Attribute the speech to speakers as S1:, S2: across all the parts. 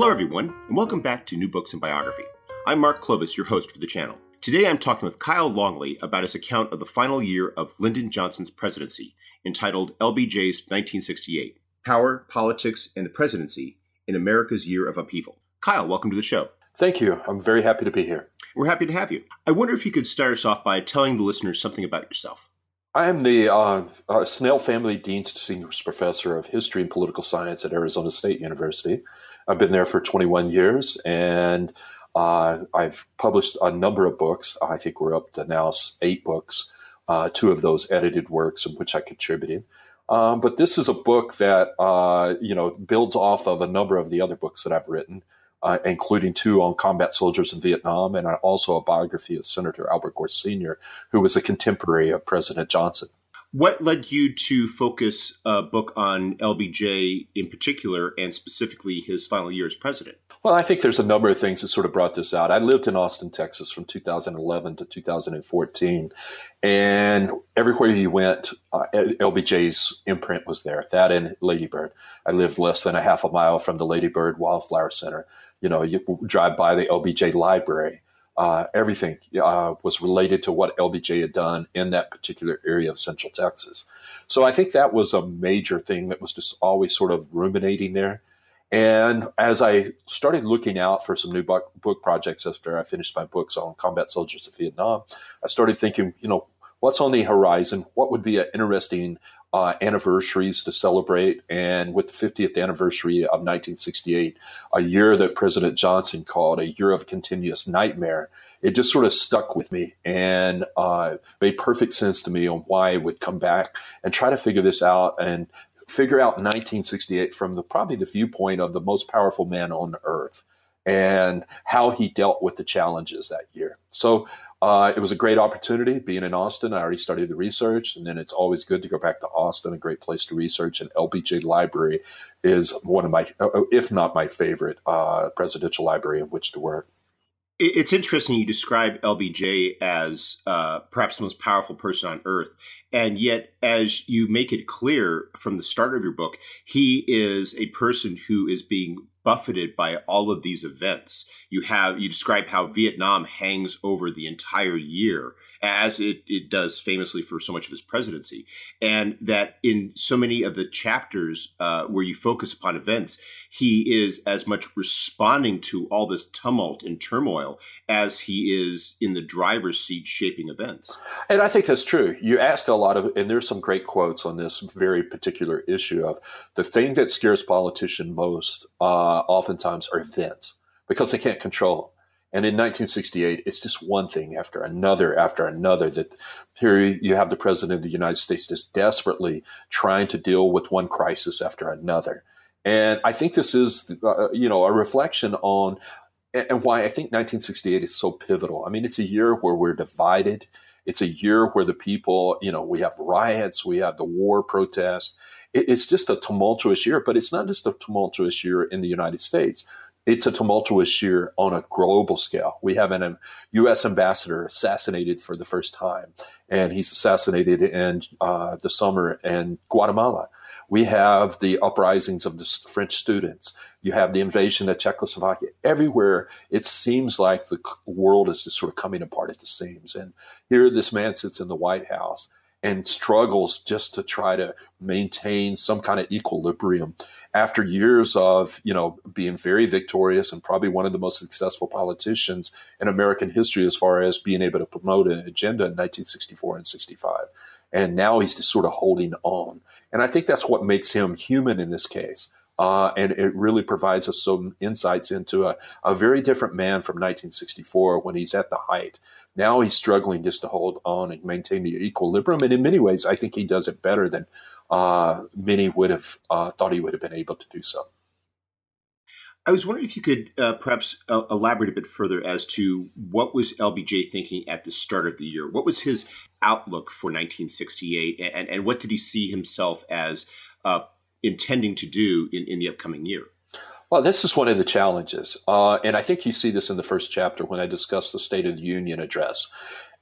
S1: Hello, everyone, and welcome back to New Books in Biography. I'm Mark Klobas, your host for the channel. Today I'm talking with Kyle Longley about his account of the final year of Lyndon Johnson's presidency, entitled LBJ's 1968 Power, Politics, and the Presidency in America's Year of Upheaval. Kyle, welcome to the show.
S2: Thank you. I'm very happy to be here.
S1: We're happy to have you. I wonder if you could start us off by telling the listeners something about yourself.
S2: I am the uh, uh, Snell Family Dean's Distinguished Professor of History and Political Science at Arizona State University. I've been there for 21 years and uh, I've published a number of books. I think we're up to now eight books, uh, two of those edited works in which I contributed. Um, but this is a book that uh, you know builds off of a number of the other books that I've written, uh, including two on combat soldiers in Vietnam, and also a biography of Senator Albert Gore Sr., who was a contemporary of President Johnson.
S1: What led you to focus a book on LBJ in particular, and specifically his final year as president?
S2: Well, I think there's a number of things that sort of brought this out. I lived in Austin, Texas from 2011 to 2014. And everywhere you went, uh, LBJ's imprint was there, that and Ladybird. I lived less than a half a mile from the Ladybird Wildflower Center. You know, you drive by the LBJ library uh, everything uh, was related to what LBJ had done in that particular area of Central Texas. So I think that was a major thing that was just always sort of ruminating there. And as I started looking out for some new book, book projects after I finished my books on combat soldiers of Vietnam, I started thinking, you know, what's on the horizon? What would be an interesting uh, anniversaries to celebrate. And with the 50th anniversary of 1968, a year that President Johnson called a year of continuous nightmare, it just sort of stuck with me and uh, made perfect sense to me on why I would come back and try to figure this out and figure out 1968 from the probably the viewpoint of the most powerful man on earth and how he dealt with the challenges that year. So uh, it was a great opportunity being in Austin. I already studied the research, and then it's always good to go back to Austin, a great place to research. And LBJ Library is one of my, uh, if not my favorite, uh, presidential library in which to work.
S1: It's interesting you describe LBJ as uh, perhaps the most powerful person on earth. And yet, as you make it clear from the start of your book, he is a person who is being buffeted by all of these events. You have you describe how Vietnam hangs over the entire year as it, it does famously for so much of his presidency. And that in so many of the chapters uh, where you focus upon events, he is as much responding to all this tumult and turmoil as he is in the driver's seat shaping events.
S2: And I think that's true. You ask a lot of, and there's some great quotes on this very particular issue of the thing that scares politicians most, uh, oftentimes, are events because they can't control them. And in 1968, it's just one thing after another after another that here you have the president of the United States just desperately trying to deal with one crisis after another. And I think this is, uh, you know, a reflection on and why I think 1968 is so pivotal. I mean, it's a year where we're divided. It's a year where the people, you know, we have riots, we have the war protests. It's just a tumultuous year, but it's not just a tumultuous year in the United States it's a tumultuous year on a global scale. We have an U.S. ambassador assassinated for the first time, and he's assassinated in uh, the summer in Guatemala. We have the uprisings of the French students. You have the invasion of Czechoslovakia. Everywhere, it seems like the world is just sort of coming apart at the seams. And here, this man sits in the White House and struggles just to try to maintain some kind of equilibrium. After years of you know being very victorious and probably one of the most successful politicians in American history as far as being able to promote an agenda in 1964 and 65 and now he's just sort of holding on. And I think that's what makes him human in this case. Uh, and it really provides us some insights into a, a very different man from 1964 when he's at the height. Now he's struggling just to hold on and maintain the equilibrium. And in many ways, I think he does it better than uh, many would have uh, thought he would have been able to do so.
S1: I was wondering if you could uh, perhaps uh, elaborate a bit further as to what was LBJ thinking at the start of the year. What was his outlook for 1968, and, and what did he see himself as uh, intending to do in, in the upcoming year?
S2: Well, this is one of the challenges. Uh, and I think you see this in the first chapter when I discuss the State of the Union address.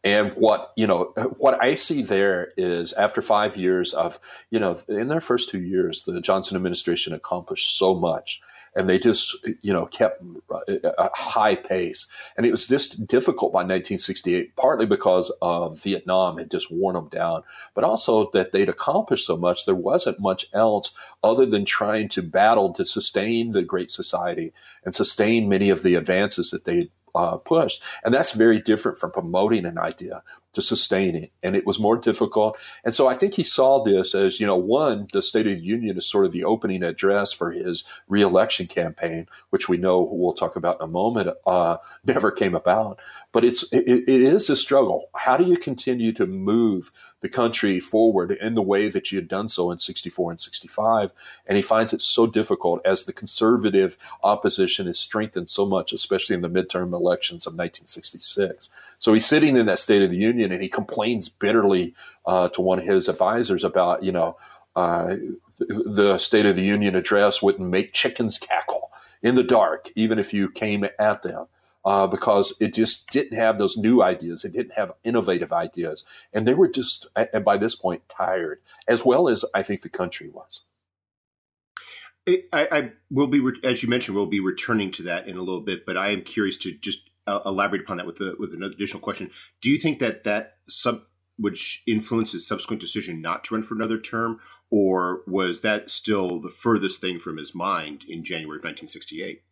S2: And what, you know, what I see there is after five years of, you know, in their first two years, the Johnson administration accomplished so much. And they just you know kept a high pace. And it was just difficult by 1968, partly because of Vietnam had just worn them down, but also that they'd accomplished so much. There wasn't much else other than trying to battle to sustain the Great Society and sustain many of the advances that they uh, pushed. And that's very different from promoting an idea to sustain it. And it was more difficult. And so I think he saw this as, you know, one, the State of the Union is sort of the opening address for his reelection campaign, which we know we'll talk about in a moment, uh, never came about. But it's it, it is a struggle. How do you continue to move the country forward in the way that you had done so in 64 and 65? And he finds it so difficult as the conservative opposition is strengthened so much, especially in the midterm elections of 1966. So he's sitting in that State of the Union and he complains bitterly uh, to one of his advisors about, you know, uh, the State of the Union address wouldn't make chickens cackle in the dark, even if you came at them. Uh, because it just didn't have those new ideas. It didn't have innovative ideas. And they were just, and by this point, tired, as well as I think the country was.
S1: I, I will be, as you mentioned, we'll be returning to that in a little bit, but I am curious to just uh, elaborate upon that with the, with an additional question. Do you think that that sub which influenced his subsequent decision not to run for another term, or was that still the furthest thing from his mind in January of 1968?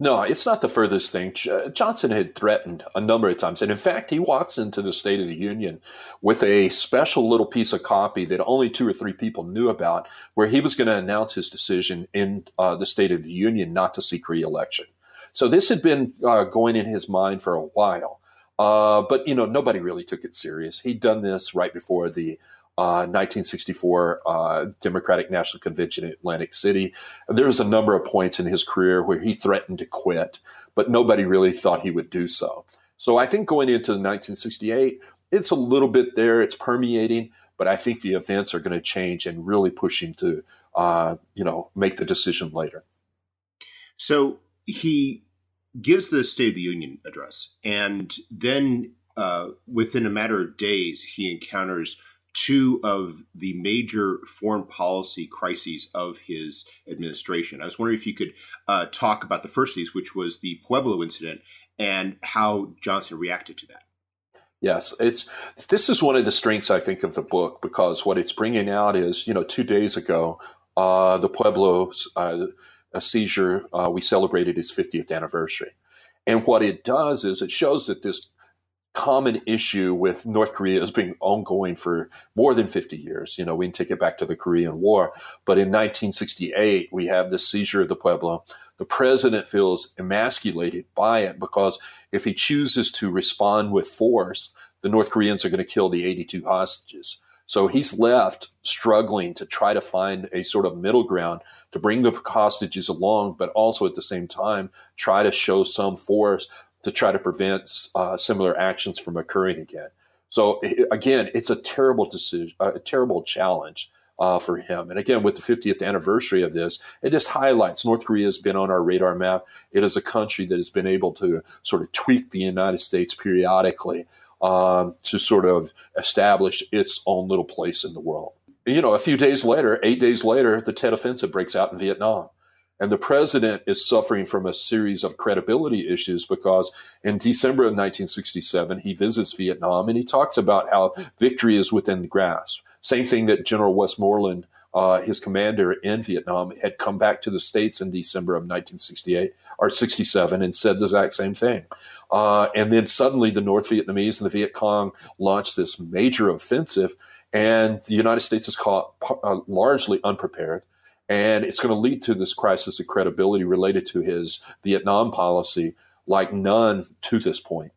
S2: No, it's not the furthest thing. Johnson had threatened a number of times. And in fact, he walks into the State of the Union with a special little piece of copy that only two or three people knew about, where he was going to announce his decision in uh, the State of the Union not to seek reelection. So this had been uh, going in his mind for a while. Uh, but, you know, nobody really took it serious. He'd done this right before the 1964 uh, uh, Democratic National Convention in Atlantic City. There was a number of points in his career where he threatened to quit, but nobody really thought he would do so. So I think going into 1968, it's a little bit there, it's permeating, but I think the events are going to change and really push him to, uh, you know, make the decision later.
S1: So he gives the State of the Union address, and then uh, within a matter of days, he encounters two of the major foreign policy crises of his administration. I was wondering if you could uh, talk about the first of these, which was the Pueblo incident, and how Johnson reacted to that.
S2: Yes, it's this is one of the strengths I think of the book because what it's bringing out is you know two days ago uh, the Pueblo uh, seizure uh, we celebrated its 50th anniversary, and what it does is it shows that this common issue with North Korea has been ongoing for more than 50 years. You know, we can take it back to the Korean War. But in 1968, we have the seizure of the Pueblo. The president feels emasculated by it because if he chooses to respond with force, the North Koreans are going to kill the 82 hostages. So he's left struggling to try to find a sort of middle ground to bring the hostages along, but also at the same time try to show some force to try to prevent uh, similar actions from occurring again. So again, it's a terrible decision, a terrible challenge uh, for him. And again, with the 50th anniversary of this, it just highlights North Korea has been on our radar map. It is a country that has been able to sort of tweak the United States periodically um, to sort of establish its own little place in the world. You know, a few days later, eight days later, the Tet Offensive breaks out in Vietnam. And the president is suffering from a series of credibility issues because in December of 1967, he visits Vietnam and he talks about how victory is within grasp. Same thing that General Westmoreland, uh, his commander in Vietnam, had come back to the States in December of 1968 or 67 and said the exact same thing. Uh, and then suddenly the North Vietnamese and the Viet Cong launched this major offensive, and the United States is caught uh, largely unprepared. And it's going to lead to this crisis of credibility related to his Vietnam policy like none to this point.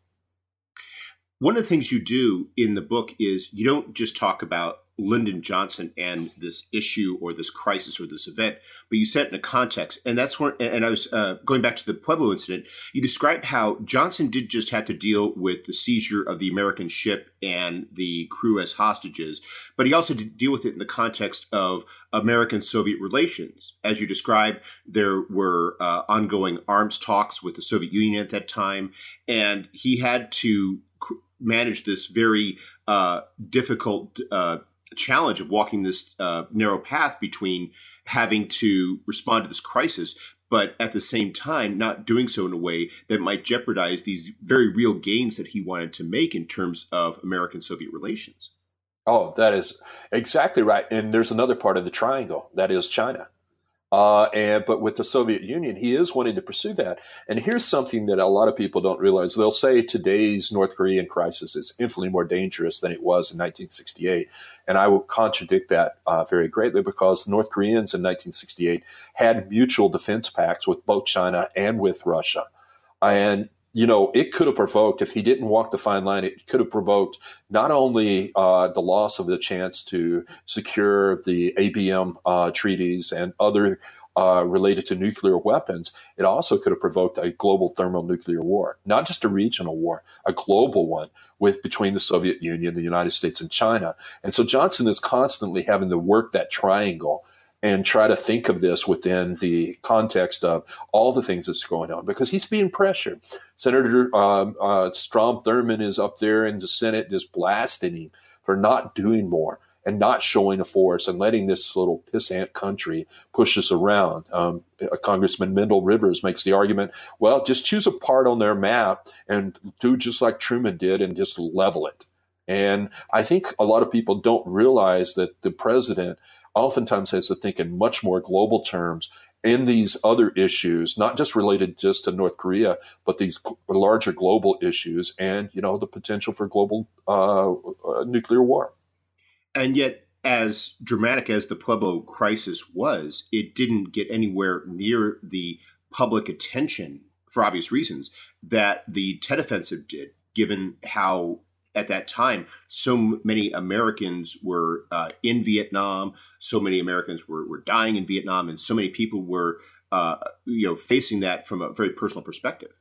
S1: One of the things you do in the book is you don't just talk about Lyndon Johnson and this issue or this crisis or this event, but you set it in a context. And that's where, and I was uh, going back to the Pueblo incident. You described how Johnson did just have to deal with the seizure of the American ship and the crew as hostages, but he also did deal with it in the context of American Soviet relations. As you described, there were uh, ongoing arms talks with the Soviet Union at that time, and he had to manage this very uh, difficult uh, challenge of walking this uh, narrow path between having to respond to this crisis, but at the same time, not doing so in a way that might jeopardize these very real gains that he wanted to make in terms of American Soviet relations.
S2: Oh, that is exactly right. And there's another part of the triangle that is China. Uh, and but with the Soviet Union, he is wanting to pursue that. And here's something that a lot of people don't realize: they'll say today's North Korean crisis is infinitely more dangerous than it was in 1968, and I will contradict that uh, very greatly because North Koreans in 1968 had mutual defense pacts with both China and with Russia, and you know, it could have provoked, if he didn't walk the fine line, it could have provoked not only uh, the loss of the chance to secure the ABM uh, treaties and other uh, related to nuclear weapons, it also could have provoked a global thermonuclear war, not just a regional war, a global one with between the Soviet Union, the United States, and China. And so Johnson is constantly having to work that triangle and try to think of this within the context of all the things that's going on because he's being pressured. Senator uh, uh, Strom Thurmond is up there in the Senate just blasting him for not doing more and not showing a force and letting this little pissant country push us around. Um, Congressman Mendel Rivers makes the argument, well, just choose a part on their map and do just like Truman did and just level it. And I think a lot of people don't realize that the president – oftentimes has to think in much more global terms in these other issues, not just related just to North Korea, but these larger global issues and, you know, the potential for global uh, uh, nuclear war.
S1: And yet, as dramatic as the Pueblo crisis was, it didn't get anywhere near the public attention for obvious reasons that the Tet Offensive did, given how at that time, so many Americans were uh, in Vietnam, so many Americans were, were dying in Vietnam, and so many people were, uh, you know, facing that from a very personal perspective.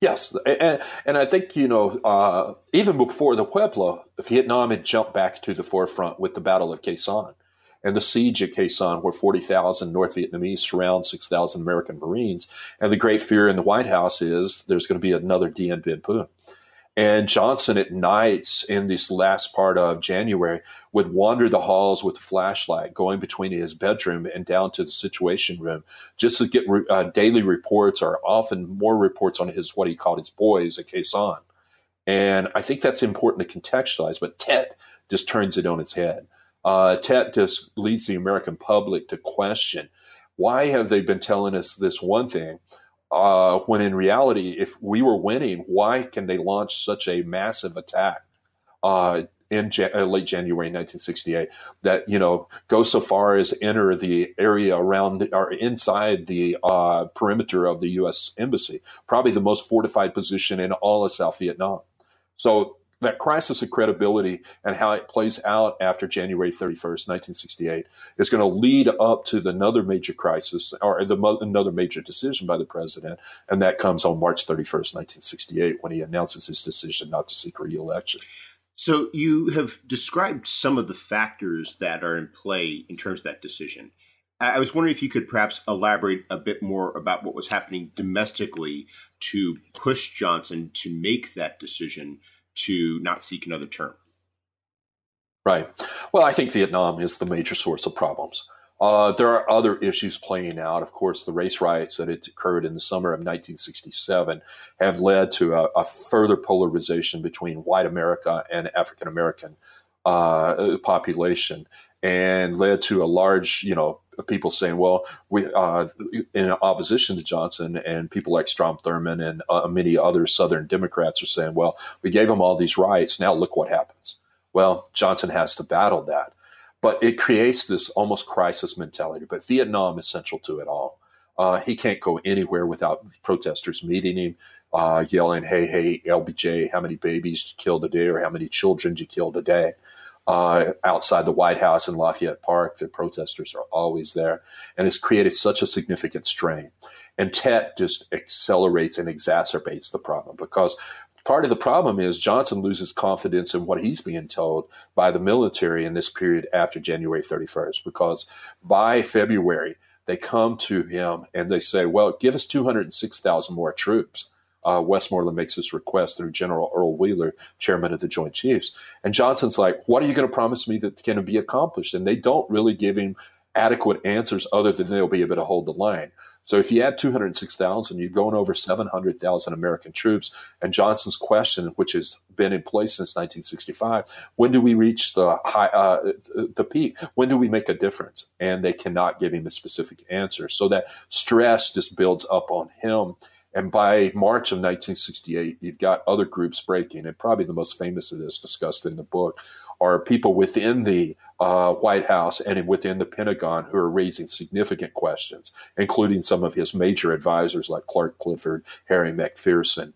S2: Yes, and, and I think you know uh, even before the Pueblo, Vietnam had jumped back to the forefront with the Battle of Khe Sanh and the siege at Khe Sanh, where 40,000 North Vietnamese surround 6,000 American Marines. And the great fear in the White House is there's going to be another Dien Bien Phu. And Johnson at nights in this last part of January would wander the halls with a flashlight, going between his bedroom and down to the situation room, just to get uh, daily reports or often more reports on his what he called his boys Khe Sanh. And I think that's important to contextualize. But Tet just turns it on its head. Uh, Tet just leads the American public to question why have they been telling us this one thing uh, when in reality, if we were winning, why can they launch such a massive attack uh, in uh, late January 1968 that you know go so far as enter the area around the, or inside the uh, perimeter of the U.S. embassy, probably the most fortified position in all of South Vietnam. So that crisis of credibility and how it plays out after January 31st, 1968 is going to lead up to the, another major crisis or the, another major decision by the president. And that comes on March 31st, 1968, when he announces his decision not to seek reelection.
S1: So you have described some of the factors that are in play in terms of that decision. I was wondering if you could perhaps elaborate a bit more about what was happening domestically to push Johnson to make that decision to not seek another term?
S2: Right. Well, I think Vietnam is the major source of problems. Uh, there are other issues playing out. Of course, the race riots that had occurred in the summer of 1967 have led to a, a further polarization between white America and African American uh, population, and led to a large, you know, people saying, well, we, uh, in opposition to Johnson and people like Strom Thurmond and uh, many other Southern Democrats are saying, well, we gave him all these rights. Now look what happens. Well, Johnson has to battle that. But it creates this almost crisis mentality. But Vietnam is central to it all. Uh, he can't go anywhere without protesters meeting him, uh, yelling, hey, hey, LBJ, how many babies you kill today or how many children you kill today? Uh, outside the White House in Lafayette Park. The protesters are always there. And it's created such a significant strain. And Tet just accelerates and exacerbates the problem because part of the problem is Johnson loses confidence in what he's being told by the military in this period after January 31st. Because by February, they come to him and they say, well, give us 206,000 more troops uh, Westmoreland makes this request through General Earl Wheeler, chairman of the Joint Chiefs. And Johnson's like, What are you going to promise me that can be accomplished? And they don't really give him adequate answers other than they'll be able to hold the line. So if you add 206,000, you're going over 700,000 American troops. And Johnson's question, which has been in place since 1965, when do we reach the high, uh, the peak? When do we make a difference? And they cannot give him a specific answer. So that stress just builds up on him. And by March of 1968, you've got other groups breaking, and probably the most famous of this discussed in the book are people within the uh, White House and within the Pentagon who are raising significant questions, including some of his major advisors like Clark Clifford, Harry McPherson.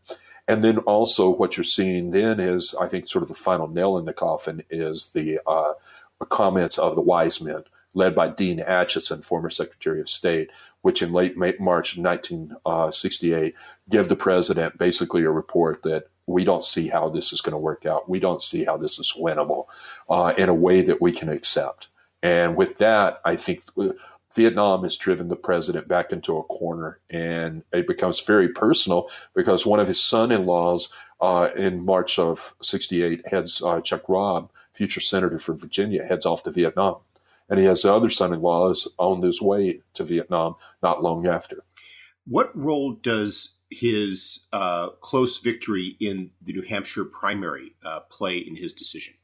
S2: And then also, what you're seeing then is, I think, sort of the final nail in the coffin is the uh, comments of the wise men, led by Dean Acheson, former Secretary of State, which in late March 1968 gave the president basically a report that we don't see how this is going to work out. We don't see how this is winnable uh, in a way that we can accept. And with that, I think Vietnam has driven the president back into a corner, and it becomes very personal because one of his son-in-laws uh, in March of '68 heads uh, Chuck Robb, future senator from Virginia, heads off to Vietnam, and he has other son-in-laws on his way to Vietnam not long after.
S1: What role does his uh, close victory in the New Hampshire primary uh, play in his decision?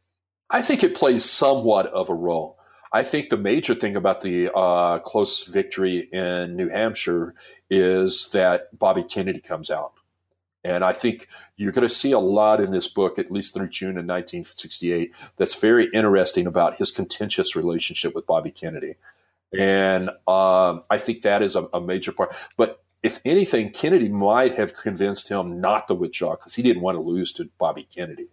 S2: I think it plays somewhat of a role. I think the major thing about the uh, close victory in New Hampshire is that Bobby Kennedy comes out. And I think you're going to see a lot in this book, at least through June of 1968, that's very interesting about his contentious relationship with Bobby Kennedy. And um, I think that is a, a major part. But if anything, Kennedy might have convinced him not to withdraw because he didn't want to lose to Bobby Kennedy.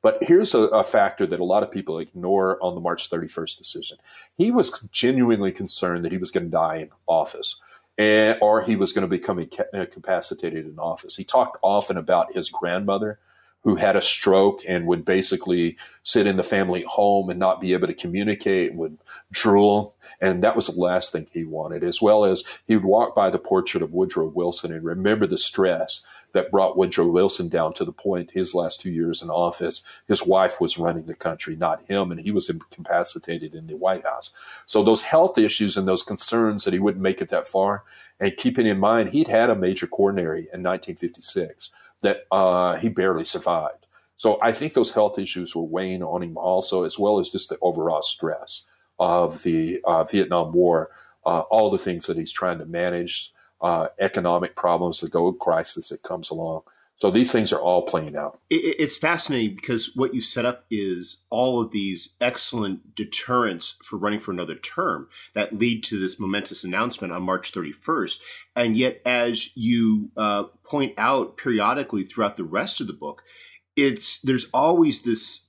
S2: But here's a, a, factor that a lot of people ignore on the March 31st decision. He was genuinely concerned that he was going to die in office. And, or he was going to become uh, incapacitated in office. He talked often about his grandmother who had a stroke and would basically sit in the family home and not be able to communicate, would drool. And that was the last thing he wanted, as well as he would walk by the portrait of Woodrow Wilson and remember the stress that brought Woodrow Wilson down to the point his last two years in office, his wife was running the country, not him, and he was incapacitated in the White House. So those health issues and those concerns that he wouldn't make it that far, and keeping in mind he'd had a major coronary in 1956 that uh, he barely survived. So I think those health issues were weighing on him also, as well as just the overall stress of the uh, Vietnam War, uh, all the things that he's trying to manage, uh, economic problems, the gold crisis that comes along. So these things are all playing out.
S1: It's fascinating because what you set up is all of these excellent deterrents for running for another term that lead to this momentous announcement on March 31st. And yet, as you uh, point out periodically throughout the rest of the book, it's there's always this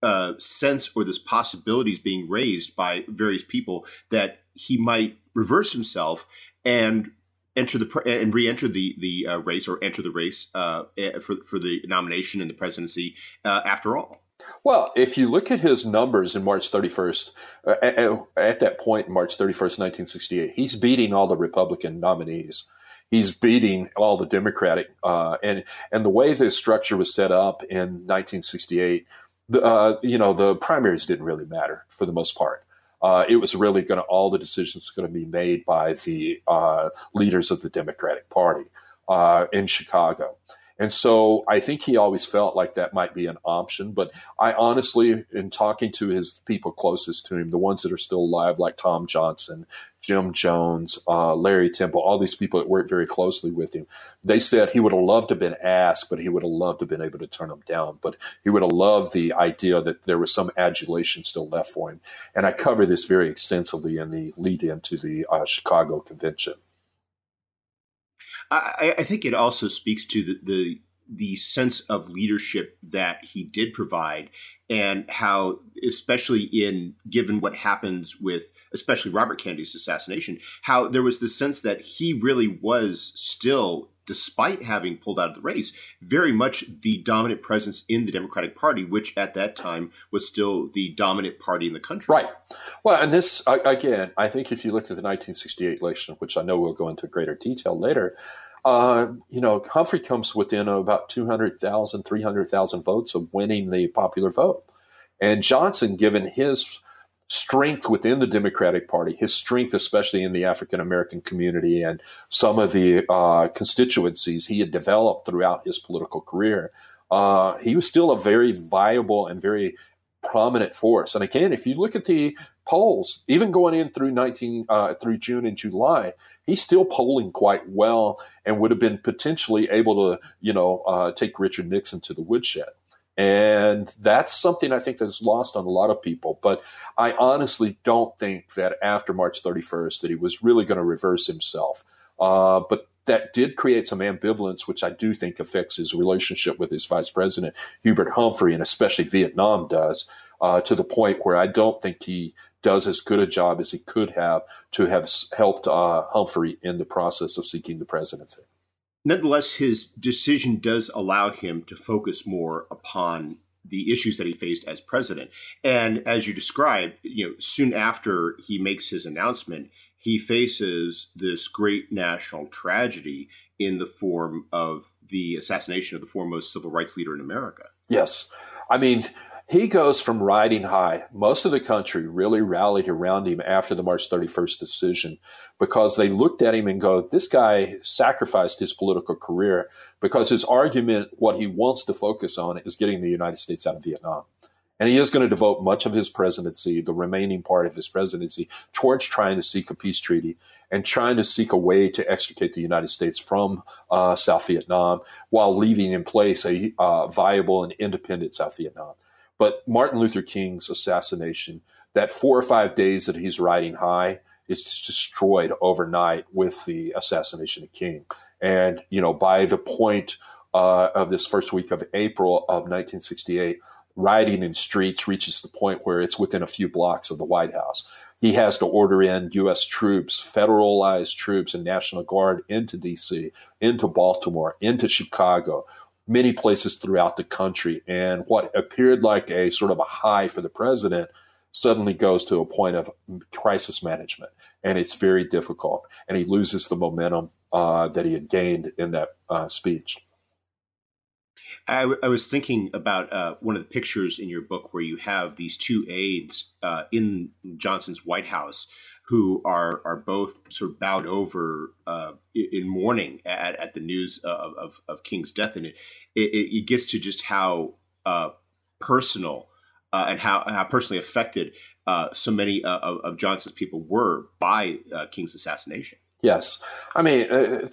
S1: uh, sense or this possibilities being raised by various people that he might reverse himself and enter the and re-enter the the uh, race or enter the race uh, for for the nomination and the presidency uh, after all.
S2: Well, if you look at his numbers in March 31st, uh, at, at, that point, March 31st, 1968, he's beating all the Republican nominees. He's beating all the Democratic, uh, and and the way the structure was set up in 1968, the, uh, you know, the primaries didn't really matter for the most part uh, it was really going to all the decisions going to be made by the uh, leaders of the Democratic Party uh, in Chicago. And so I think he always felt like that might be an option. But I honestly, in talking to his people closest to him, the ones that are still alive, like Tom Johnson, Jim Jones, uh, Larry Temple, all these people that worked very closely with him, they said he would have loved to have been asked, but he would have loved to have been able to turn them down. But he would have loved the idea that there was some adulation still left for him. And I cover this very extensively in the lead into the uh, Chicago convention.
S1: I, I think it also speaks to the, the the sense of leadership that he did provide and how especially in given what happens with especially robert kennedy's assassination how there was the sense that he really was still despite having pulled out of the race very much the dominant presence in the democratic party which at that time was still the dominant party in the country
S2: right well and this again i think if you look at the 1968 election which i know we'll go into greater detail later uh, you know, Humphrey comes within about 200,000, 300,000 votes of winning the popular vote. And Johnson, given his strength within the Democratic Party, his strength, especially in the African American community and some of the uh, constituencies he had developed throughout his political career, uh, he was still a very viable and very prominent force. And again, if you look at the polls, even going in through 19 uh, through June and July, he's still polling quite well and would have been potentially able to, you know, uh, take Richard Nixon to the woodshed. And that's something I think that's lost on a lot of people. But I honestly don't think that after March 31st that he was really going to reverse himself. Uh, but that did create some ambivalence, which I do think affects his relationship with his vice president, Hubert Humphrey, and especially Vietnam does, uh, to the point where I don't think he does as good a job as he could have to have helped uh, Humphrey in the process of seeking the presidency.
S1: Nonetheless, his decision does allow him to focus more upon the issues that he faced as president. And as you described, you know, soon after he makes his announcement, he faces this great national tragedy in the form of the assassination of the foremost civil rights leader in America.
S2: Yes. I mean, he goes from riding high. Most of the country really rallied around him after the March 31st decision because they looked at him and go, this guy sacrificed his political career because his argument, what he wants to focus on is getting the United States out of Vietnam. And he is going to devote much of his presidency, the remaining part of his presidency, towards trying to seek a peace treaty and trying to seek a way to extricate the United States from uh, South Vietnam while leaving in place a uh, viable and independent South Vietnam. But Martin Luther King's assassination, that four or five days that he's riding high, it's destroyed overnight with the assassination of King. And, you know, by the point uh, of this first week of April of 1968, riding in streets reaches the point where it's within a few blocks of the White House. He has to order in U.S. troops, federalized troops, and National Guard into D.C., into Baltimore, into Chicago, many places throughout the country. And what appeared like a sort of a high for the president suddenly goes to a point of crisis management. And it's very difficult. And he loses the momentum uh, that he had gained in that uh, speech.
S1: I, w- I was thinking about uh, one of the pictures in your book where you have these two aides uh, in Johnson's White House who are are both sort of bowed over uh, in mourning at, at the news of, of, of King's death, and it, it, it gets to just how uh, personal uh, and how how personally affected uh, so many uh, of, of, Johnson's people were by uh, King's assassination.
S2: Yes, I mean.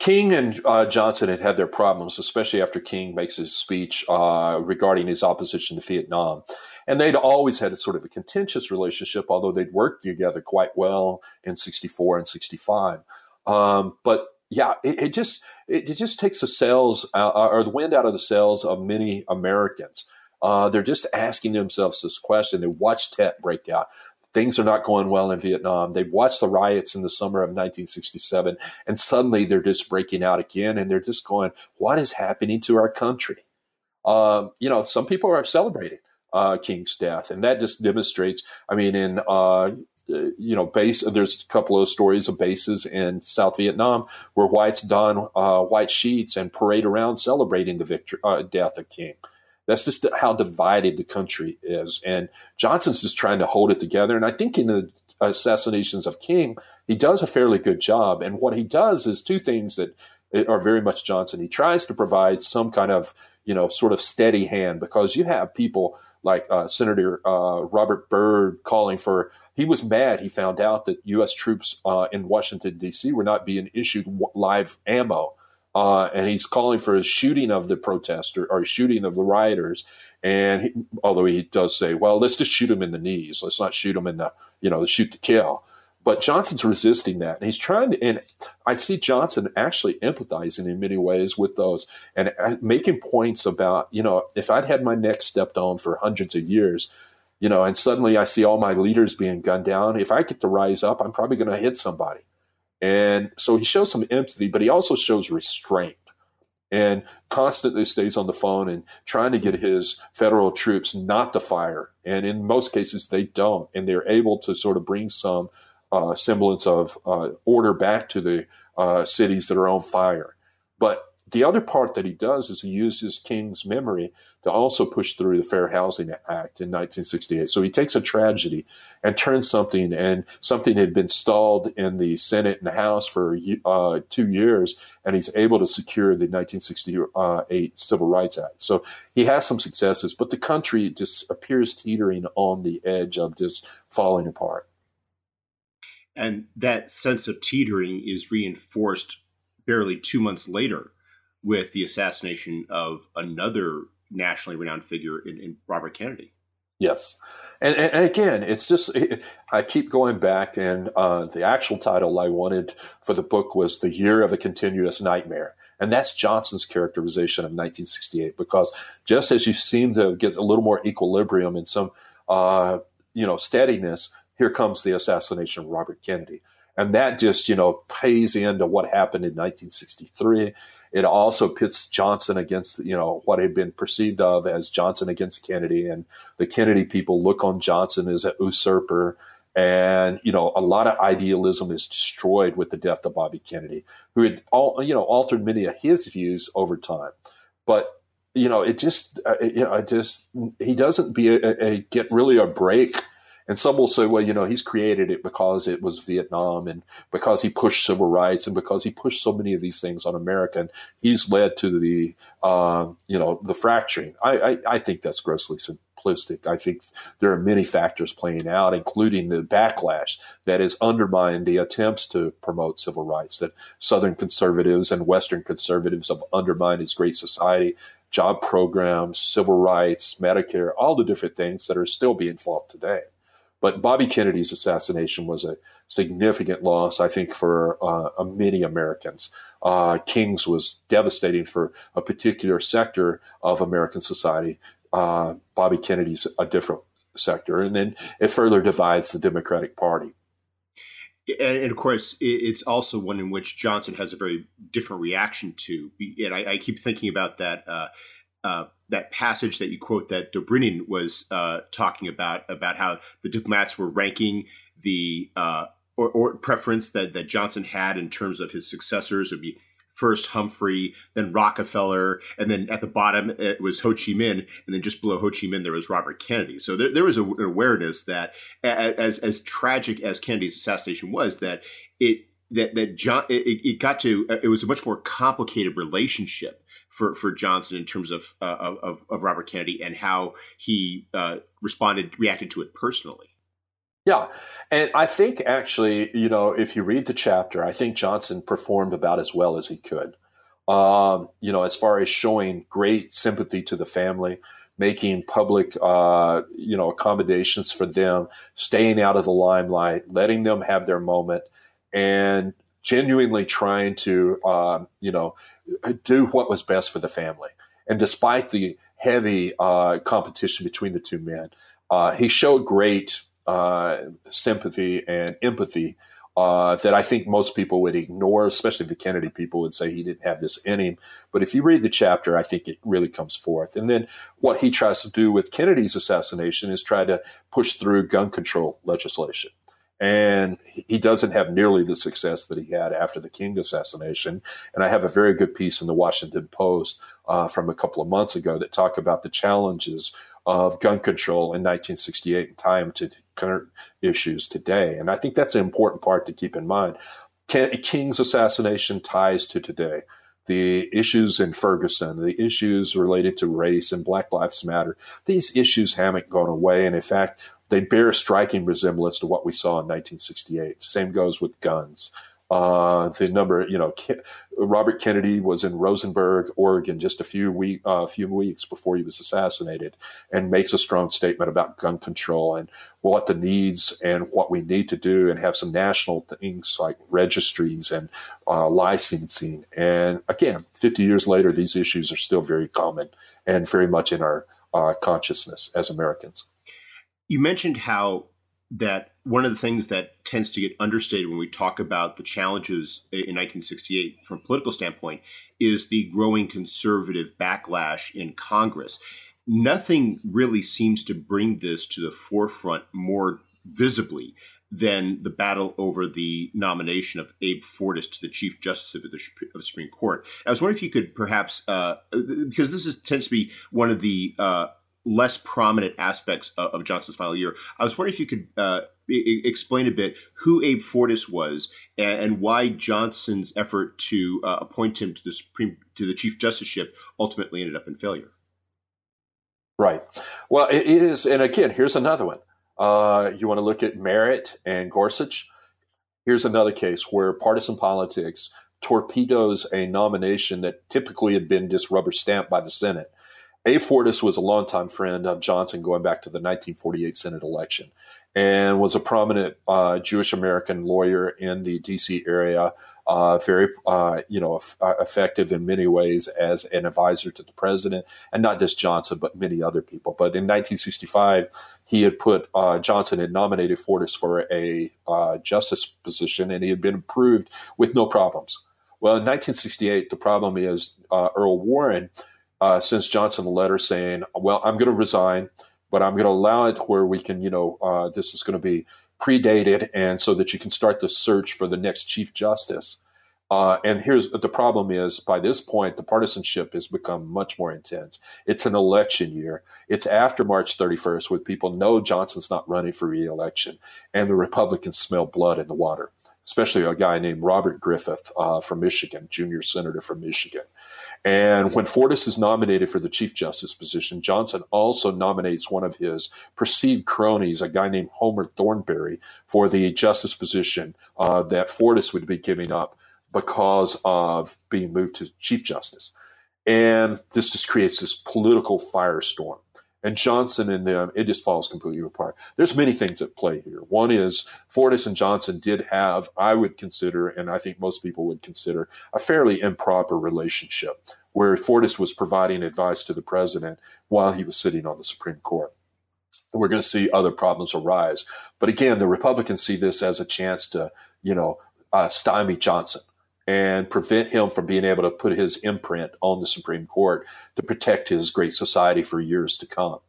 S2: King and Johnson had had their problems, especially after King makes his speech regarding his opposition to Vietnam. And they'd always had a sort of a contentious relationship, although they'd worked together quite well in 64 and 65. Um, but yeah, it, it, just it, it, just takes the sails uh, or the wind out of the sails of many Americans. Uh, they're just asking themselves this question. They watch Tet break out. Things are not going well in Vietnam. They've watched the riots in the summer of 1967, and suddenly they're just breaking out again, and they're just going, "What is happening to our country?" Um, you know, some people are celebrating uh, King's death, and that just demonstrates. I mean, in uh, you know, base. There's a couple of stories of bases in South Vietnam where whites don uh, white sheets and parade around celebrating the victory, uh, death of King. That's just how divided the country is, and Johnson's just trying to hold it together. And I think in the assassinations of King, he does a fairly good job. And what he does is two things that are very much Johnson. He tries to provide some kind of you know sort of steady hand because you have people like uh, Senator uh, Robert Byrd calling for. He was mad. He found out that U.S. troops uh, in Washington D.C. were not being issued live ammo, uh, and he's calling for a shooting of the protester or shooting of the rioters. And he, although he does say, "Well, let's just shoot him in the knees. Let's not shoot him in the you know shoot to kill." But Johnson's resisting that. And he's trying to, and I see Johnson actually empathizing in many ways with those and uh, making points about, you know, if I'd had my neck stepped on for hundreds of years, you know, and suddenly I see all my leaders being gunned down, if I get to rise up, I'm probably going to hit somebody. And so he shows some empathy, but he also shows restraint and constantly stays on the phone and trying to get his federal troops not to fire. And in most cases, they don't. And they're able to sort of bring some uh, semblance of uh, order back to the uh, cities that are on fire. But the other part that he does is he uses King's memory to also push through the Fair Housing Act in 1968. So he takes a tragedy and turns something, and something had been stalled in the Senate and the House for uh, two years, and he's able to secure the 1968 Civil Rights Act. So he has some successes, but the country just appears teetering on the edge of just falling apart.
S1: And that sense of teetering is reinforced barely two months later with the assassination of another nationally renowned figure in, in Robert Kennedy.
S2: Yes, and, and, again, it's just it, I keep going back, and uh, the actual title I wanted for the book was "The Year of a Continuous Nightmare," and that's Johnson's characterization of 1968. Because just as you seem to get a little more equilibrium and some, uh, you know, steadiness, here comes the assassination of Robert Kennedy. And that just, you know, pays into what happened in 1963. It also pits Johnson against, you know, what had been perceived of as Johnson against Kennedy. And the Kennedy people look on Johnson as a usurper. And, you know, a lot of idealism is destroyed with the death of Bobby Kennedy, who had, all, you know, altered many of his views over time. But you know, it just, uh, you know, just, he doesn't be a, a, get really a break and some will say, well, you know, he's created it because it was Vietnam and because he pushed civil rights and because he pushed so many of these things on America. And he's led to the, uh, you know, the fracturing. I, I, I think that's grossly simplistic. I think there are many factors playing out, including the backlash that has undermined the attempts to promote civil rights that Southern conservatives and Western conservatives have undermined as great society job programs, civil rights, Medicare, all the different things that are still being fought today. But Bobby Kennedy's assassination was a significant loss, I think, for uh, many Americans. Uh, King's was devastating for a particular sector of American society. Uh, Bobby Kennedy's a different sector. And then it further divides the Democratic Party.
S1: And of course, it's also one in which Johnson has a very different reaction to. And I, keep thinking about that uh, uh, that passage that you quote that Dobrynin was uh, talking about about how the diplomats were ranking the uh, or, or, preference that that Johnson had in terms of his successors would be first Humphrey, then Rockefeller, and then at the bottom it was Ho Chi Minh, and then just below Ho Chi Minh there was Robert Kennedy. So there, there was a, an awareness that as as tragic as Kennedy's assassination was, that it that that John it, it got to it was a much more complicated relationship for for Johnson in terms of uh, of, of Robert Kennedy and how he uh, responded reacted to it personally.
S2: Yeah, and I think actually, you know, if you read the chapter, I think Johnson performed about as well as he could. Um, you know, as far as showing great sympathy to the family, making public, uh, you know, accommodations for them, staying out of the limelight, letting them have their moment, and genuinely trying to, uh, you know, do what was best for the family. And despite the heavy uh, competition between the two men, uh, he showed great uh, sympathy and empathy uh, that I think most people would ignore, especially the Kennedy people would say he didn't have this in him. But if you read the chapter, I think it really comes forth. And then what he tries to do with Kennedy's assassination is try to push through gun control legislation and he doesn't have nearly the success that he had after the King assassination. And I have a very good piece in the Washington Post uh, from a couple of months ago that talk about the challenges of gun control in 1968 and time to current issues today. And I think that's an important part to keep in mind. King's assassination ties to today. The issues in Ferguson, the issues related to race and Black Lives Matter, these issues haven't gone away. And in fact, they bear a striking resemblance to what we saw in 1968. Same goes with guns. Uh, the number, you know, Ke- Robert Kennedy was in Roseburg, Oregon, just a few week, uh, few weeks before he was assassinated, and makes a strong statement about gun control and what the needs and what we need to do, and have some national things like registries and uh, licensing. And again, 50 years later, these issues are still very common and very much in our uh, consciousness as Americans.
S1: You mentioned how that one of the things that tends to get understated when we talk about the challenges in 1968 from a political standpoint is the growing conservative backlash in Congress. Nothing really seems to bring this to the forefront more visibly than the battle over the nomination of Abe Fortas to the Chief Justice of the, of the Supreme Court. I was wondering if you could perhaps, uh, because this is, tends to be one of the uh, less prominent aspects of, of, Johnson's final year. I was wondering if you could uh, I- explain a bit who Abe Fortas was and, and why Johnson's effort to uh, appoint him to the Supreme to the Chief Justiceship ultimately ended up in failure.
S2: Right. Well, it is, and again, here's another one. Uh, you want to look at Merrick and Gorsuch. Here's another case where partisan politics torpedoes a nomination that typically had been just rubber stamped by the Senate. Abe Fortas was a longtime friend of Johnson going back to the 1948 Senate election and was a prominent uh, Jewish American lawyer in the D.C. area, uh, very uh, you know uh, effective in many ways as an advisor to the president, and not just Johnson, but many other people. But in 1965, he had put uh, Johnson had nominated Fortas for a uh, justice position, and he had been approved with no problems. Well, in 1968, the problem is Earl Warren sends Johnson a letter saying, "Well, I'm going to resign." but I'm going to allow it where we can, you know, uh, this is going to be predated and so that you can start the search for the next chief justice. Uh, and here's the problem is by this point, the partisanship has become much more intense. It's an election year. It's after March 31st when people know Johnson's not running for reelection and the Republicans smell blood in the water, especially a guy named Robert Griffin uh, from Michigan, junior senator from Michigan. And when Fortas is nominated for the Chief Justice position, Johnson also nominates one of his perceived cronies, a guy named Homer Thornberry, for the justice position uh, that Fortas would be giving up because of being moved to Chief Justice. And this just creates this political firestorm and Johnson and them, it just falls completely apart. There's many things at play here. One is Fortas and Johnson did have, I would consider, and I think most people would consider, a fairly improper relationship where Fortas was providing advice to the president while he was sitting on the Supreme Court. We're going to see other problems arise. But again, the Republicans see this as a chance to, you know, uh, stymie Johnson and prevent him from being able to put his imprint on the Supreme Court to protect his great society for years to come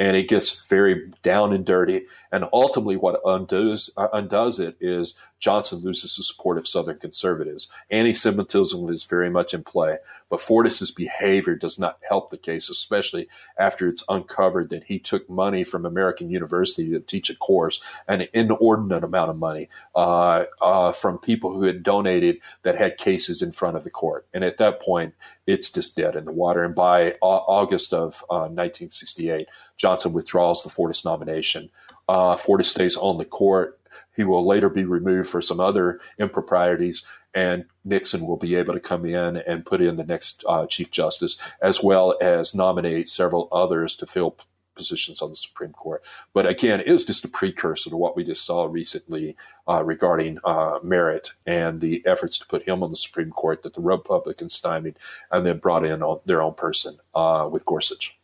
S2: and it gets very down and dirty. And ultimately, what undoes uh, undoes it is Johnson loses the support of Southern conservatives. Anti-Semitism is very much in play, but Fortas's behavior does not help the case, especially after it's uncovered that he took money from American University to teach a course, an inordinate amount of money uh, uh, from people who had donated that had cases in front of the court. And at that point, it's just dead in the water. And by August of uh, 1968, Johnson withdraws the Fortas nomination. Uh, Fortas stays on the court. He will later be removed for some other improprieties, and Nixon will be able to come in and put in the next uh, Chief Justice, as well as nominate several others to fill positions on the Supreme Court. But again, it was just a precursor to what we just saw recently uh, regarding uh, Merrick and the efforts to put him on the Supreme Court that the Republicans stymied and then brought in on their own person uh, with Gorsuch.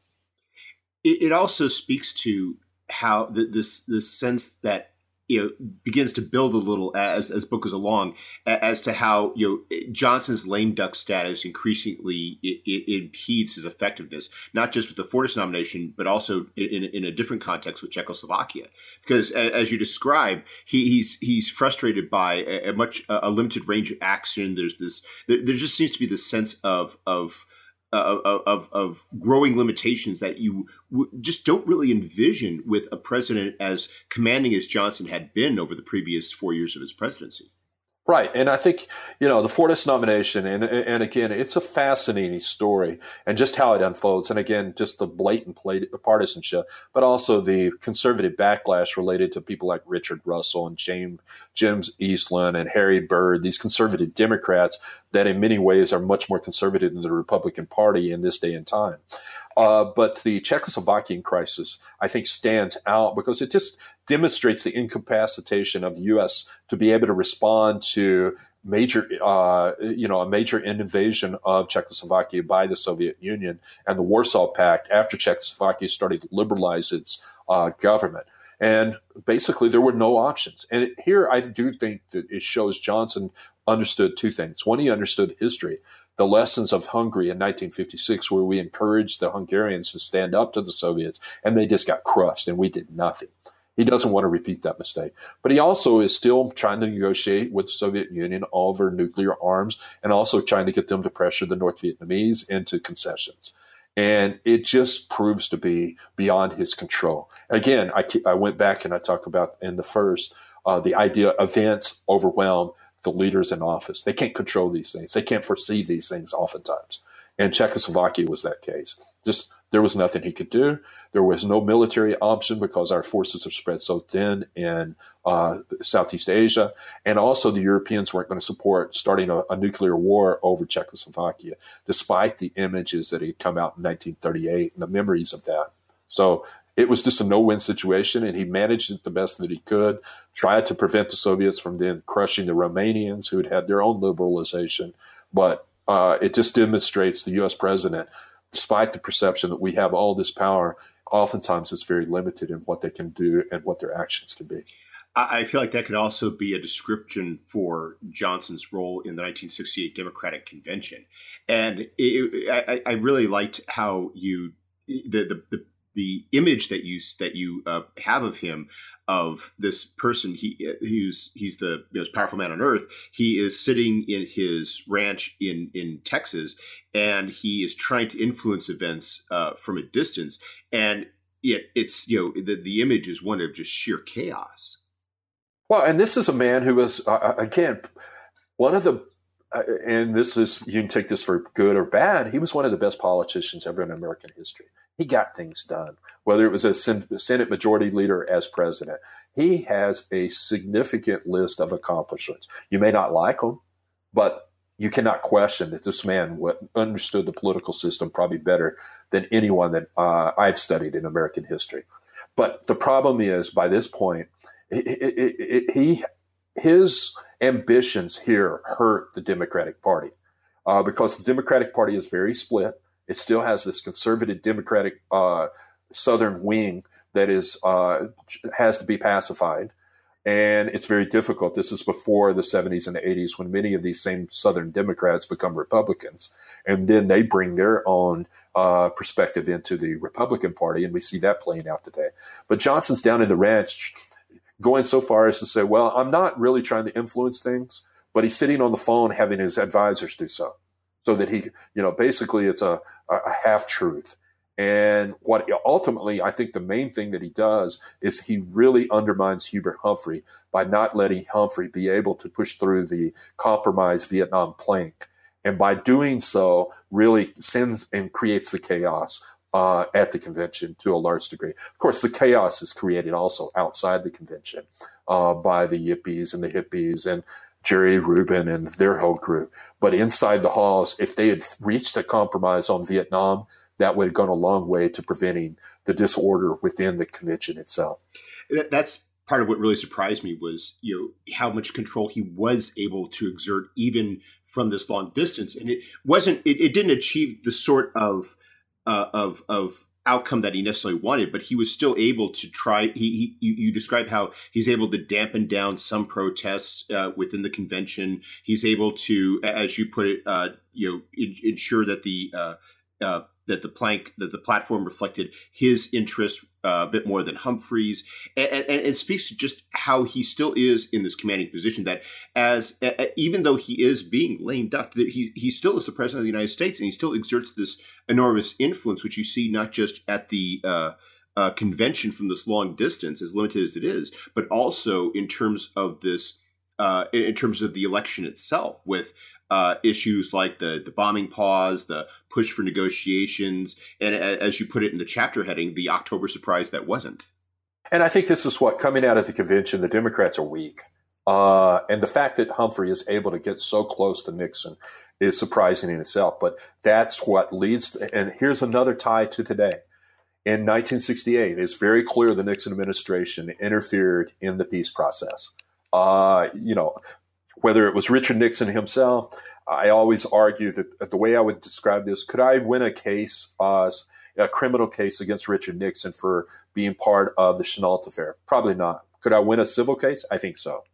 S1: It, it, also speaks to how the, this this sense that you know begins to build a little as as book goes along as to how you know Johnson's lame duck status increasingly it, it impedes his effectiveness not just with the Fortas nomination but also in, in a different context with Czechoslovakia. Because as you describe he, he's he's frustrated by a, much a limited range of action. There's this there, there just seems to be this sense of of of, of growing limitations that you w- just don't really envision with a president as commanding as Johnson had been over the previous four years of his presidency.
S2: Right, and I think you know the Fortas nomination, and and again, it's a fascinating story, and just how it unfolds, and again, just the blatant partisanship, but also the conservative backlash related to people like Richard Russell and James James Eastland and Harry Byrd, these conservative Democrats that, in many ways, are much more conservative than the Republican Party in this day and time. Uh, but the Czechoslovakian crisis, I think, stands out because it just demonstrates the incapacitation of the U.S. to be able to respond to major, uh, you know, a major invasion of Czechoslovakia by the Soviet Union and the Warsaw Pact after Czechoslovakia started to liberalize its uh, government. And basically, there were no options. And here, I do think that it shows Johnson understood two things. One, he understood history the lessons of Hungary in 1956, where we encouraged the Hungarians to stand up to the Soviets, and they just got crushed, and we did nothing. He doesn't want to repeat that mistake. But he also is still trying to negotiate with the Soviet Union over nuclear arms and also trying to get them to pressure the North Vietnamese into concessions. And it just proves to be beyond his control. Again, I, I went back and I talked about in the first uh, the idea events overwhelm the leaders in office. They can't control these things. They can't foresee these things oftentimes. And Czechoslovakia was that case. Just there was nothing he could do. There was no military option because our forces are spread so thin in uh, Southeast Asia. And also, the Europeans weren't going to support starting a, a, nuclear war over Czechoslovakia, despite the images that had come out in 1938 and the memories of that. So it was just a no win situation, and he managed it the best that he could, tried to prevent the Soviets from then crushing the Romanians who had had their own liberalization. But uh, it just demonstrates the U.S. president, despite the perception that we have all this power, oftentimes is very limited in what they can do and what their actions can be.
S1: I feel like that could also be a description for Johnson's role in the 1968 Democratic Convention, and it, I, I, really liked how you the, the, the the image that you that you uh, have of him of this person he he's he's the most powerful man on earth. He is sitting in his ranch in in texas and he is trying to influence events uh, from a distance. And it, it's you know the, the image is one of just sheer chaos.
S2: Well and this is a man who was uh, uh again one of the uh, and this is you can take this for good or bad he was one of the best politicians ever in american history he got things done, whether it was as Senate Majority Leader as president. He has a significant list of accomplishments. You may not like him, but you cannot question that this man understood the political system probably better than anyone that uh, I've studied in American history. But the problem is, by this point, he his ambitions here hurt the Democratic Party uh, because the Democratic Party is very split. It still has this conservative Democratic uh, Southern wing that is uh, has to be pacified, and it's very difficult. This is before the 70s and the 80s when many of these same Southern Democrats become Republicans, and then they bring their own uh, perspective into the Republican Party, and we see that playing out today. But Johnson's down in the ranch, going so far as to say, "Well, I'm not really trying to influence things." But he's sitting on the phone having his advisors do so so that he, you know, basically it's a, a half truth. And what ultimately, I think the main thing that he does is he really undermines Hubert Humphrey by not letting Humphrey be able to push through the compromise Vietnam plank. And by doing so, really sends and creates the chaos uh, at the convention to a large degree. Of course, the chaos is created also outside the convention uh, by the yippies and the hippies and Jerry Rubin and their whole group. But inside the halls, if they had reached a compromise on Vietnam, that would have gone a long way to preventing the disorder within the convention itself.
S1: That's part of what really surprised me was you know how much control he was able to exert even from this long distance, and it wasn't it, it didn't achieve the sort of uh, of of outcome that he necessarily wanted, but he was still able to try. He, he you, describe how he's able to dampen down some protests uh, within the convention. He's able to, as you put it, uh, you know, in, ensure that the uh, uh that the plank that the platform reflected his interests uh, a bit more than Humphrey's, and, and, and, it speaks to just how he still is in this commanding position. That as even though he is being lame duck, that he he still is the president of the United States, and he still exerts this enormous influence, which you see not just at the uh, uh, convention from this long distance, as limited as it is, but also in terms of this. Uh, in terms of the election itself, with uh, issues like the the bombing pause, the push for negotiations, and as you put it in the chapter heading, the October surprise that wasn't.
S2: And I think this is what coming out of the convention, the Democrats are weak, uh, and the fact that Humphrey is able to get so close to Nixon is surprising in itself. But that's what leads. To, and here's another tie to today. In 1968, it's very clear the Nixon administration interfered in the peace process. Uh, you know, whether it was Richard Nixon himself. I always argued that the way I would describe this, could I win a case, uh, a criminal case against Richard Nixon for being part of the Chennault affair? Probably not. Could I win a civil case? I think so.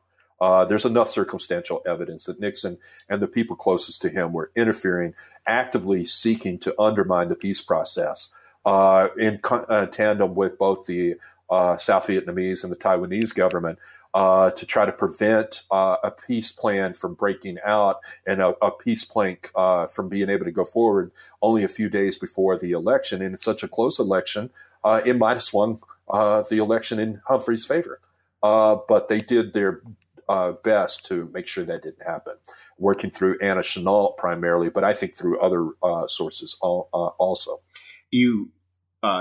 S2: Uh, there's enough circumstantial evidence that Nixon and the people closest to him were interfering, actively seeking to undermine the peace process uh, in uh, tandem with both the uh, South Vietnamese and the Taiwanese government uh, to try to prevent uh, a peace plan from breaking out and a, a peace plank uh, from being able to go forward only a few days before the election. And in such a close election, uh, it might have swung uh, the election in Humphrey's favor. Uh, but they did their best to make sure that didn't happen, working through Anna Chennault primarily, but I think through other sources also.
S1: You,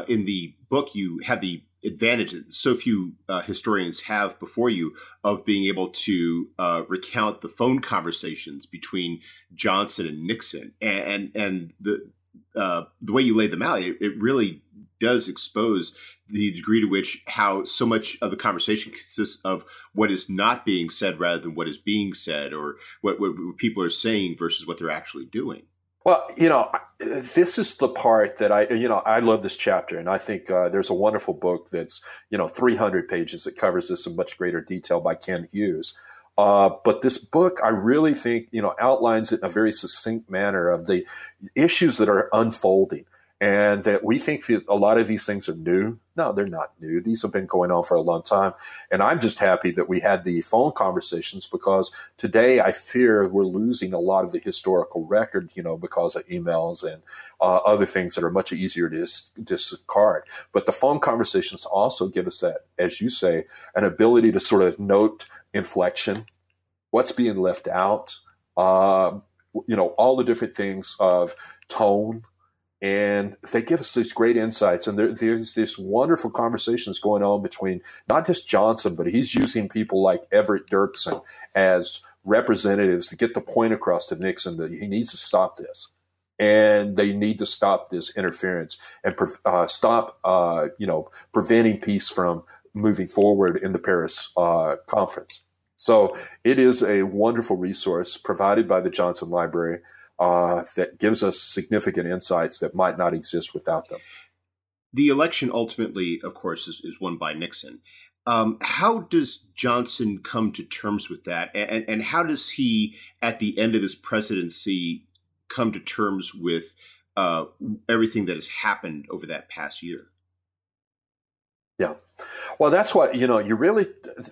S1: in the book, you had the advantage that so few uh, historians have before you of being able to uh, recount the phone conversations between Johnson and Nixon, and and, and the uh, the way you lay them out, it, it, really does expose the degree to which how so much of the conversation consists of what is not being said rather than what is being said, or what, what people are saying versus what they're actually doing.
S2: Well, you know, this is the part that I, you know, I love this chapter, and I think uh, there's a wonderful book that's, you know, 300 pages that covers this in much greater detail by Ken Hughes. Uh, but this book, I really think, you know, outlines it in a very succinct manner of the issues that are unfolding and that we think a lot of these things are new. No, they're not new. These have been going on for a long time. And I'm just happy that we had the phone conversations because today I fear we're losing a lot of the historical record, you know, because of emails and uh, other things that are much easier to dis- discard. But the phone conversations also give us that, as you say, an ability to sort of note inflection, what's being left out, uh, you know, all the different things of tone and they give us these great insights. And there, there's this wonderful conversations going on between not just Johnson, but he's using people like Everett Dirksen as representatives to get the point across to Nixon that he needs to stop this. And they need to stop this interference and uh, stop, uh, you know, preventing peace from moving forward in the Paris uh, conference. So it is a wonderful resource provided by the Johnson Library uh, that gives us significant insights that might not exist without them.
S1: The election ultimately, of course, is, is won by Nixon. Um, how does Johnson come to terms with that? And, and how does he, at the end of his presidency, come to terms with uh, everything that has happened over that past year?
S2: Yeah. Well, that's what, you know, you really,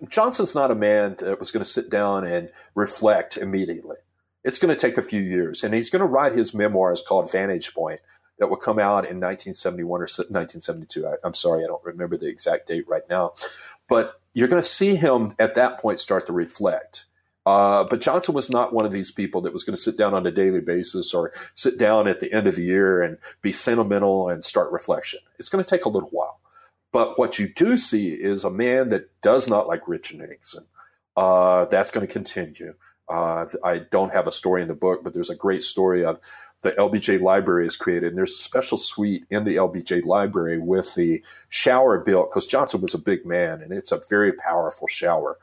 S2: Johnson's not a man that was going to sit down and reflect immediately. It's going to take a few years. And he's going to write his memoirs called Vantage Point that will come out in 1971 or 1972. I, am sorry, I don't remember the exact date right now. But you're going to see him at that point start to reflect. Uh, but Johnson was not one of these people that was going to sit down on a daily basis or sit down at the end of the year and be sentimental and start reflection. It's going to take a little while. But what you do see is a man that does not like Richard Nixon. Uh, that's going to continue. Uh, I don't have a story in the book, but there's a great story of the LBJ library is created. And there's a special suite in the LBJ library with the shower built because Johnson was a big man and it's a very powerful shower.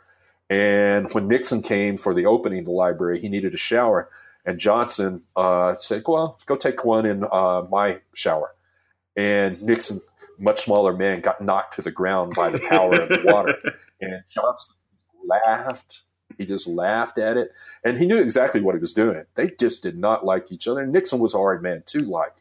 S2: And when Nixon came for the opening of the library, he needed a shower. And Johnson uh, said, Well, go take one in uh, my shower. And Nixon, much smaller man, got knocked to the ground by the power of the water. And Johnson laughed he just laughed at it. And he knew exactly what he was doing. They just did not like each other. Nixon was a hard man to like.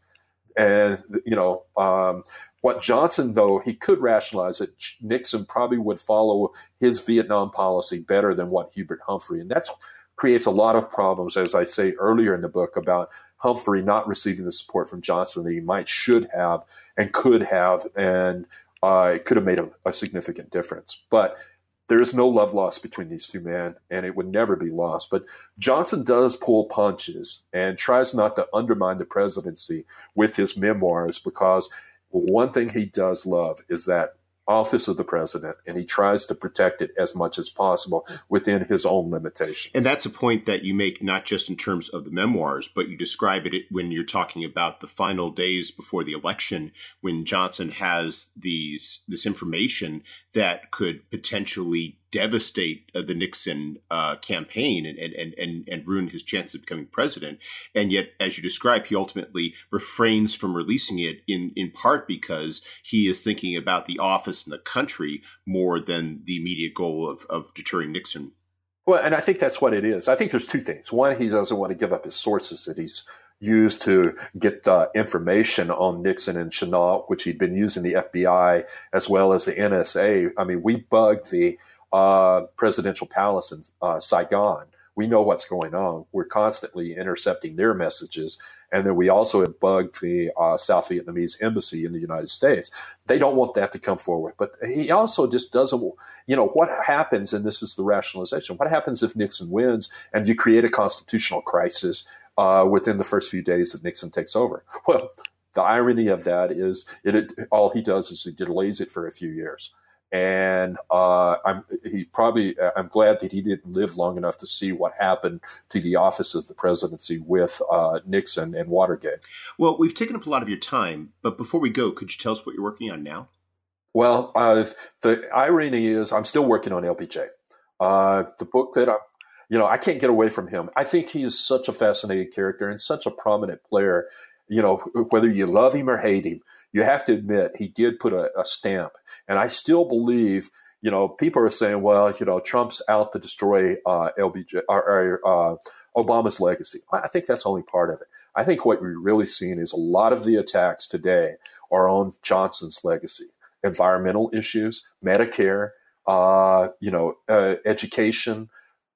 S2: And, you know, um, what Johnson, though, he could rationalize that Nixon probably would follow his Vietnam policy better than what Hubert Humphrey. And that creates a lot of problems, as I say earlier in the book, about Humphrey not receiving the support from Johnson that he might, should have, and could have, and uh, it could have made a, a significant difference. But there is no love lost between these two men, and it would never be lost. But Johnson does pull punches and tries not to undermine the presidency with his memoirs because one thing he does love is that office of the president and he tries to protect it as much as possible within his own limitations.
S1: And that's a point that you make not just in terms of the memoirs, but you describe it when you're talking about the final days before the election when Johnson has these this information that could potentially devastate uh, the Nixon uh, campaign and, and, and, and ruin his chances of becoming president. And yet, as you describe, he ultimately refrains from releasing it in, in part because he is thinking about the office and the country more than the immediate goal of, of deterring Nixon.
S2: Well, and I think that's what it is. I think there's two things. One, he doesn't want to give up his sources that he's used to get the information on Nixon and Chennault, which he'd been using the FBI as well as the NSA. I mean, we bugged the uh, presidential palace in uh, Saigon. We know what's going on. We're constantly intercepting their messages. And then we also have bugged the uh, South Vietnamese embassy in the United States. They don't want that to come forward. But he also just doesn't, you know, what happens, and this is the rationalization, what happens if Nixon wins and you create a constitutional crisis uh, within the first few days that Nixon takes over? Well, the irony of that is it, it, all he does is he delays it for a few years and uh, I'm he probably I'm glad that he didn't live long enough to see what happened to the office of the presidency with uh, Nixon and Watergate.
S1: Well, we've taken up a lot of your time, but before we go, could you tell us what you're working on now?
S2: Well, uh, the irony is I'm still working on LBJ. Uh, the book that I'm, you know, I can't get away from him. I think he is such a fascinating character and such a prominent player you know, whether you love him or hate him, you have to admit he did put a, a stamp. And I still believe, you know, people are saying, well, you know, Trump's out to destroy uh, LBJ or, or uh, Obama's legacy. I think that's only part of it. I think what we're really seeing is a lot of the attacks today are on Johnson's legacy, environmental issues, Medicare, uh, you know, uh, education,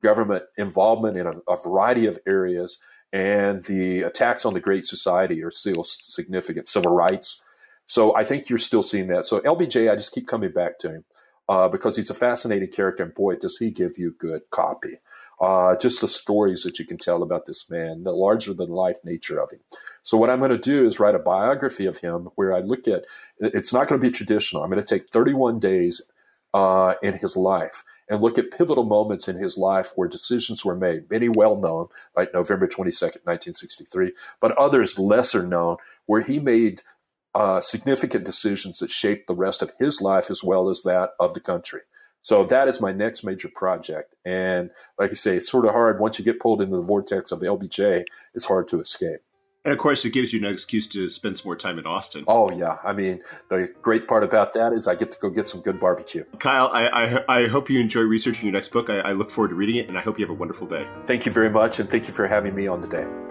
S2: government involvement in a, a variety of areas and the attacks on the Great Society are still significant. Civil rights. So I think you're still seeing that. So LBJ, I just keep coming back to him uh, because he's a fascinating character, and boy, does he give you good copy. Uh, just the stories that you can tell about this man, the larger than life nature of him. So what I'm going to do is write a biography of him where I look at. It's not going to be traditional. I'm going to take 31 days uh, in his life and look at pivotal moments in his life where decisions were made, many well known, like November 22nd, 1963, but others lesser known, where he made uh, significant decisions that shaped the rest of his life as well as that of the country. So that is my next major project. And like I say, it's sort of hard once you get pulled into the vortex of the LBJ, it's hard to escape.
S1: And of course, it gives you no excuse to spend some more time in Austin.
S2: Oh yeah, I mean, the great part about that is I get to go get some good barbecue.
S1: Kyle, I I, I hope you enjoy researching your next book. I, I look forward to reading it, and I hope you have a wonderful day.
S2: Thank you very much, and thank you for having me on today.